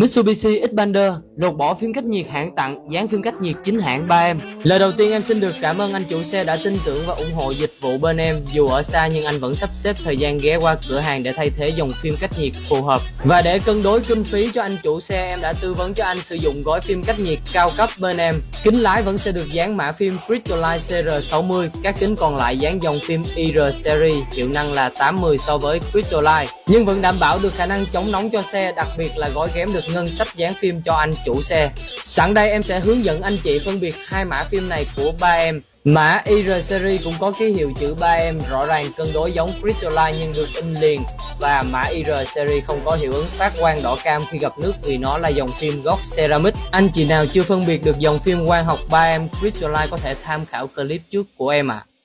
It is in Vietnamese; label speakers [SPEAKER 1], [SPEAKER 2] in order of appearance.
[SPEAKER 1] Mitsubishi Xpander lột bỏ phim cách nhiệt hãng tặng, dán phim cách nhiệt chính hãng ba em. Lời đầu tiên em xin được cảm ơn anh chủ xe đã tin tưởng và ủng hộ dịch vụ bên em. Dù ở xa nhưng anh vẫn sắp xếp thời gian ghé qua cửa hàng để thay thế dòng phim cách nhiệt phù hợp. Và để cân đối kinh phí cho anh chủ xe, em đã tư vấn cho anh sử dụng gói phim cách nhiệt cao cấp bên em. Kính lái vẫn sẽ được dán mã phim Crystalize CR60, các kính còn lại dán dòng phim IR series, hiệu năng là 80 so với Crystalize, nhưng vẫn đảm bảo được khả năng chống nóng cho xe, đặc biệt là gói ghém được ngân sách dán phim cho anh chủ xe. Sẵn đây em sẽ hướng dẫn anh chị phân biệt hai mã phim này của ba em. Mã IR series cũng có ký hiệu chữ 3M rõ ràng cân đối giống Crystalline nhưng được in liền và mã IR series không có hiệu ứng phát quang đỏ cam khi gặp nước vì nó là dòng phim gốc ceramic. Anh chị nào chưa phân biệt được dòng phim quang học 3M Crystalline có thể tham khảo clip trước của em ạ. À.